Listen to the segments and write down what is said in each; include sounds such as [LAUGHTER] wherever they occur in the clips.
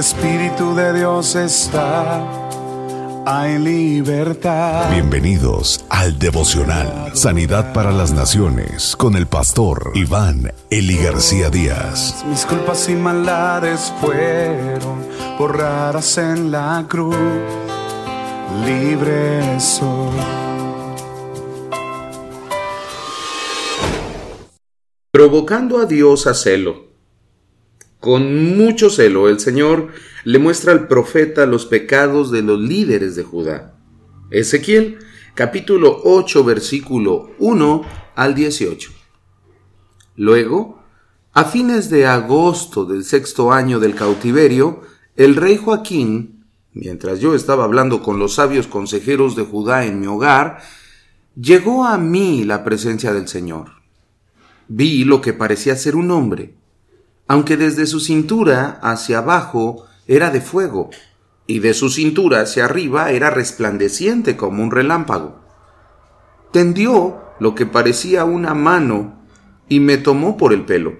el Espíritu de Dios está, hay libertad. Bienvenidos al devocional Sanidad para las Naciones con el pastor Iván Eli García Díaz. Mis culpas y maldades fueron borradas en la cruz, libre soy. Provocando a Dios a celo. Con mucho celo el Señor le muestra al profeta los pecados de los líderes de Judá. Ezequiel capítulo 8 versículo 1 al 18. Luego, a fines de agosto del sexto año del cautiverio, el rey Joaquín, mientras yo estaba hablando con los sabios consejeros de Judá en mi hogar, llegó a mí la presencia del Señor. Vi lo que parecía ser un hombre aunque desde su cintura hacia abajo era de fuego, y de su cintura hacia arriba era resplandeciente como un relámpago. Tendió lo que parecía una mano y me tomó por el pelo.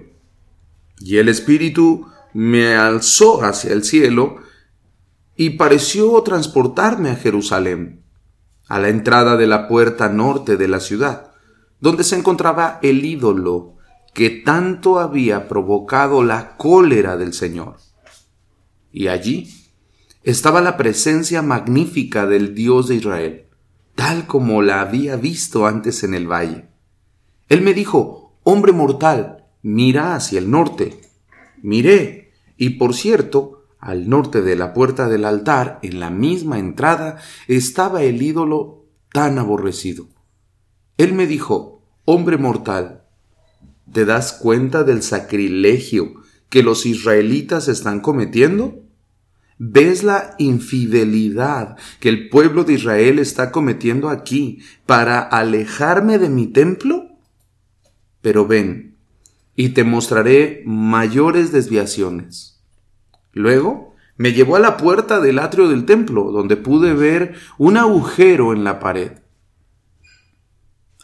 Y el espíritu me alzó hacia el cielo y pareció transportarme a Jerusalén, a la entrada de la puerta norte de la ciudad, donde se encontraba el ídolo que tanto había provocado la cólera del Señor. Y allí estaba la presencia magnífica del Dios de Israel, tal como la había visto antes en el valle. Él me dijo, hombre mortal, mira hacia el norte. Miré, y por cierto, al norte de la puerta del altar, en la misma entrada, estaba el ídolo tan aborrecido. Él me dijo, hombre mortal, ¿Te das cuenta del sacrilegio que los israelitas están cometiendo? ¿Ves la infidelidad que el pueblo de Israel está cometiendo aquí para alejarme de mi templo? Pero ven, y te mostraré mayores desviaciones. Luego me llevó a la puerta del atrio del templo, donde pude ver un agujero en la pared.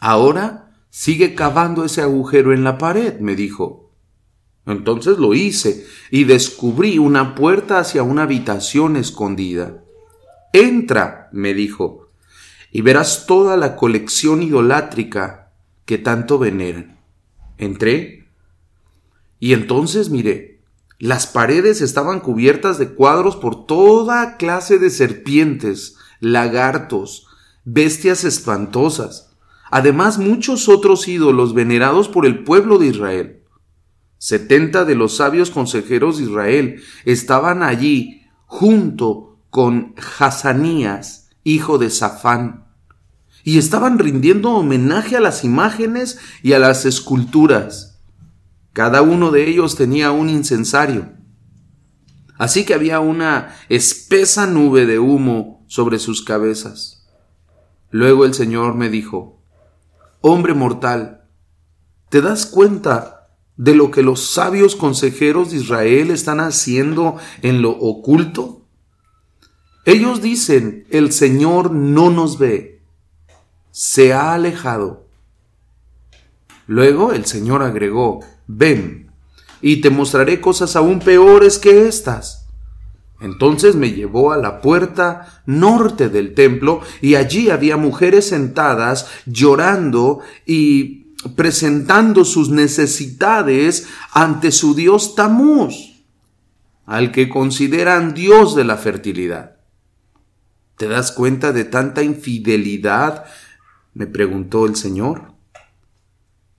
Ahora Sigue cavando ese agujero en la pared, me dijo. Entonces lo hice y descubrí una puerta hacia una habitación escondida. Entra, me dijo, y verás toda la colección idolátrica que tanto veneran. Entré y entonces miré. Las paredes estaban cubiertas de cuadros por toda clase de serpientes, lagartos, bestias espantosas además muchos otros ídolos venerados por el pueblo de Israel. Setenta de los sabios consejeros de Israel estaban allí junto con Hazanías, hijo de Safán, y estaban rindiendo homenaje a las imágenes y a las esculturas. Cada uno de ellos tenía un incensario. Así que había una espesa nube de humo sobre sus cabezas. Luego el Señor me dijo, hombre mortal, ¿te das cuenta de lo que los sabios consejeros de Israel están haciendo en lo oculto? Ellos dicen, el Señor no nos ve, se ha alejado. Luego el Señor agregó, ven, y te mostraré cosas aún peores que estas. Entonces me llevó a la puerta norte del templo y allí había mujeres sentadas llorando y presentando sus necesidades ante su dios Tamuz, al que consideran dios de la fertilidad. ¿Te das cuenta de tanta infidelidad? me preguntó el Señor.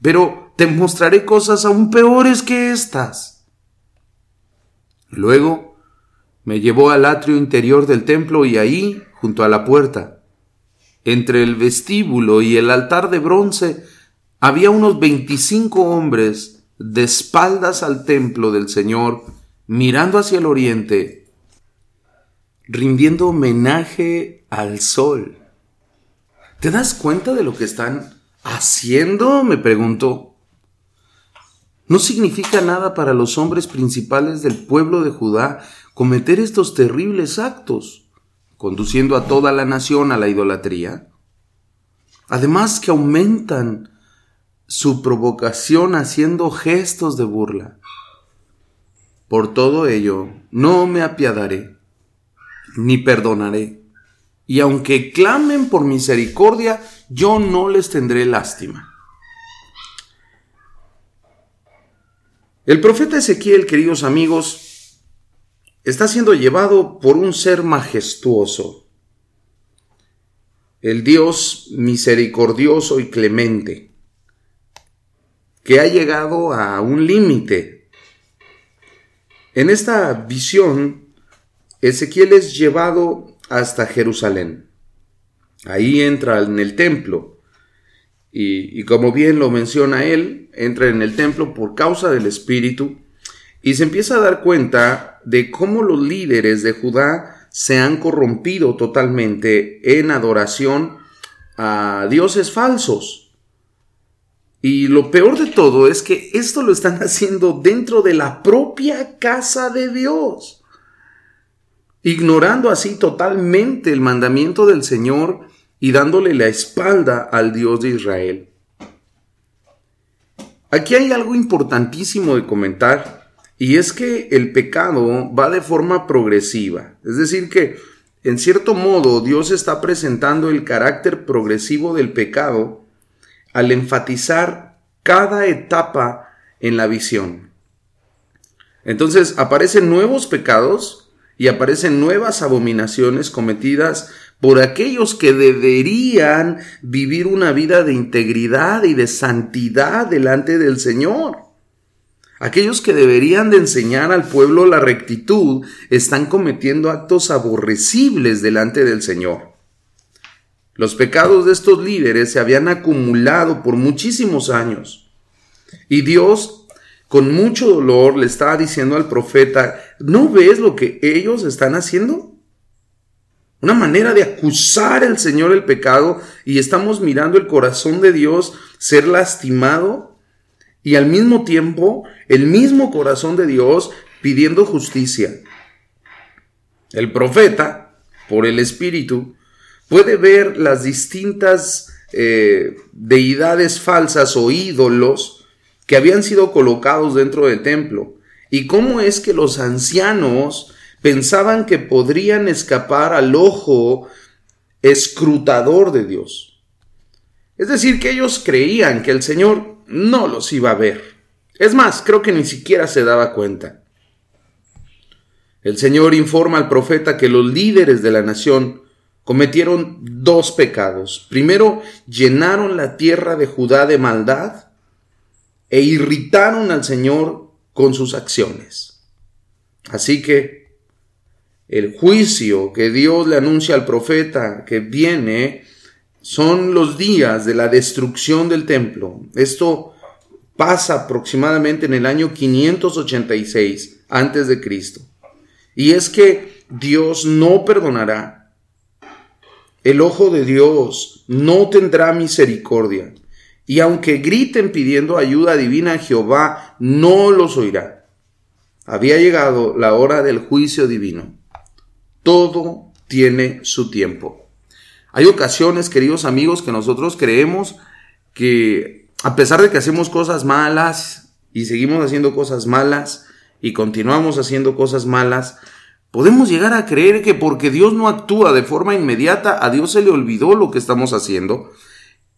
Pero te mostraré cosas aún peores que estas. Luego me llevó al atrio interior del templo y ahí, junto a la puerta, entre el vestíbulo y el altar de bronce, había unos veinticinco hombres de espaldas al templo del Señor, mirando hacia el oriente, rindiendo homenaje al sol. ¿Te das cuenta de lo que están haciendo? me preguntó. No significa nada para los hombres principales del pueblo de Judá cometer estos terribles actos, conduciendo a toda la nación a la idolatría. Además que aumentan su provocación haciendo gestos de burla. Por todo ello, no me apiadaré, ni perdonaré. Y aunque clamen por misericordia, yo no les tendré lástima. El profeta Ezequiel, queridos amigos, está siendo llevado por un ser majestuoso, el Dios misericordioso y clemente, que ha llegado a un límite. En esta visión, Ezequiel es llevado hasta Jerusalén. Ahí entra en el templo. Y, como bien lo menciona él, entra en el templo por causa del Espíritu y se empieza a dar cuenta de cómo los líderes de Judá se han corrompido totalmente en adoración a dioses falsos. Y lo peor de todo es que esto lo están [LAUGHS] haciendo dentro de la propia casa de Dios, ignorando así totalmente el mandamiento del Señor y dándole la espalda al Dios de Israel. Aquí hay algo importantísimo de comentar y es que el pecado va de forma progresiva. Es decir, que en cierto modo Dios está presentando el carácter progresivo del pecado al enfatizar cada etapa en la visión. Entonces aparecen nuevos pecados y aparecen nuevas abominaciones cometidas por aquellos que deberían vivir una vida de integridad y de santidad delante del Señor. Aquellos que deberían de enseñar al pueblo la rectitud están cometiendo actos aborrecibles delante del Señor. Los pecados de estos líderes se habían acumulado por muchísimos años. Y Dios, con mucho dolor, le estaba diciendo al profeta, ¿no ves lo que ellos están haciendo? Una manera de acusar al Señor el pecado y estamos mirando el corazón de Dios ser lastimado y al mismo tiempo el mismo corazón de Dios pidiendo justicia. El profeta, por el Espíritu, puede ver las distintas eh, deidades falsas o ídolos que habían sido colocados dentro del templo y cómo es que los ancianos pensaban que podrían escapar al ojo escrutador de Dios. Es decir, que ellos creían que el Señor no los iba a ver. Es más, creo que ni siquiera se daba cuenta. El Señor informa al profeta que los líderes de la nación cometieron dos pecados. Primero, llenaron la tierra de Judá de maldad e irritaron al Señor con sus acciones. Así que el juicio que Dios le anuncia al profeta que viene son los días de la destrucción del templo. Esto pasa aproximadamente en el año 586 antes de Cristo. Y es que Dios no perdonará. El ojo de Dios no tendrá misericordia. Y aunque griten pidiendo ayuda divina a Jehová, no los oirá. Había llegado la hora del juicio divino. Todo tiene su tiempo. Hay ocasiones, queridos amigos, que nosotros creemos que a pesar de que hacemos cosas malas y seguimos haciendo cosas malas y continuamos haciendo cosas malas, podemos llegar a creer que porque Dios no actúa de forma inmediata, a Dios se le olvidó lo que estamos haciendo.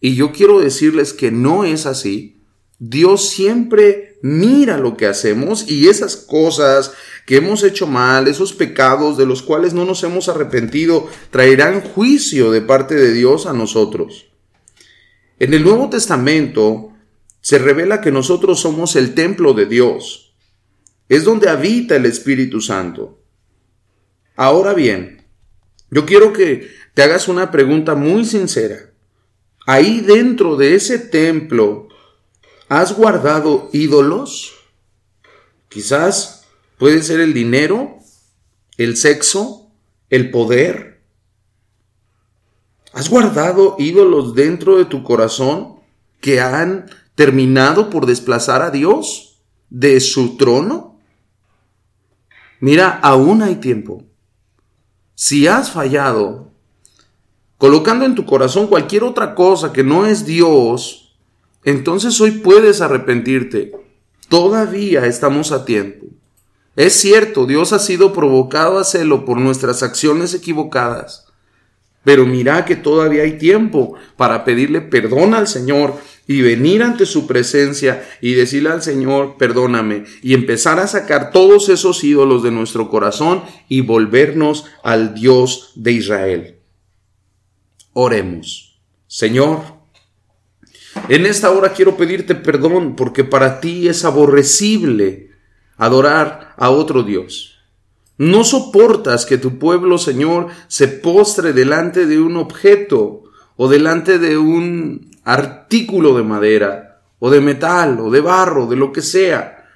Y yo quiero decirles que no es así. Dios siempre mira lo que hacemos y esas cosas que hemos hecho mal, esos pecados de los cuales no nos hemos arrepentido, traerán juicio de parte de Dios a nosotros. En el Nuevo Testamento se revela que nosotros somos el templo de Dios. Es donde habita el Espíritu Santo. Ahora bien, yo quiero que te hagas una pregunta muy sincera. Ahí dentro de ese templo, ¿has guardado ídolos? Quizás Puede ser el dinero, el sexo, el poder. ¿Has guardado ídolos dentro de tu corazón que han terminado por desplazar a Dios de su trono? Mira, aún hay tiempo. Si has fallado, colocando en tu corazón cualquier otra cosa que no es Dios, entonces hoy puedes arrepentirte. Todavía estamos a tiempo. Es cierto, Dios ha sido provocado a celo por nuestras acciones equivocadas. Pero mira que todavía hay tiempo para pedirle perdón al Señor y venir ante su presencia y decirle al Señor, perdóname, y empezar a sacar todos esos ídolos de nuestro corazón y volvernos al Dios de Israel. Oremos. Señor, en esta hora quiero pedirte perdón porque para ti es aborrecible adorar a otro Dios. No soportas que tu pueblo, Señor, se postre delante de un objeto o delante de un artículo de madera o de metal o de barro, de lo que sea.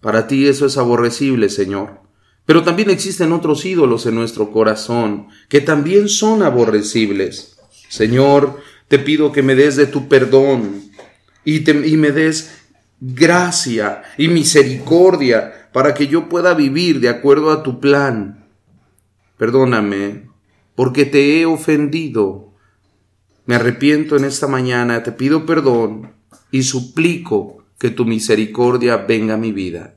Para ti eso es aborrecible, Señor. Pero también existen otros ídolos en nuestro corazón que también son aborrecibles. Señor, te pido que me des de tu perdón y, y me des gracia y misericordia para que yo pueda vivir de acuerdo a tu plan. Perdóname, porque te he ofendido. Me arrepiento en esta mañana, te pido perdón y suplico que tu misericordia venga a mi vida.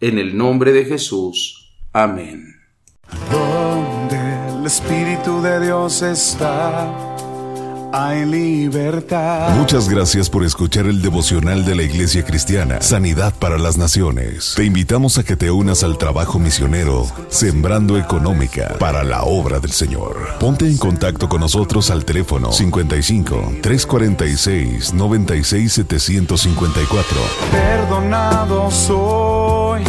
En el nombre de Jesús. Amén. Donde el Espíritu de Dios está hay libertad. Muchas gracias por escuchar el devocional de la Iglesia Cristiana, Sanidad para las Naciones. Te invitamos a que te unas al trabajo misionero, Sembrando Económica para la obra del Señor. Ponte en contacto con nosotros al teléfono 55 346 96 754. Perdonado soy,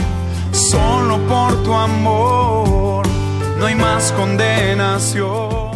solo por tu amor, no hay más condenación.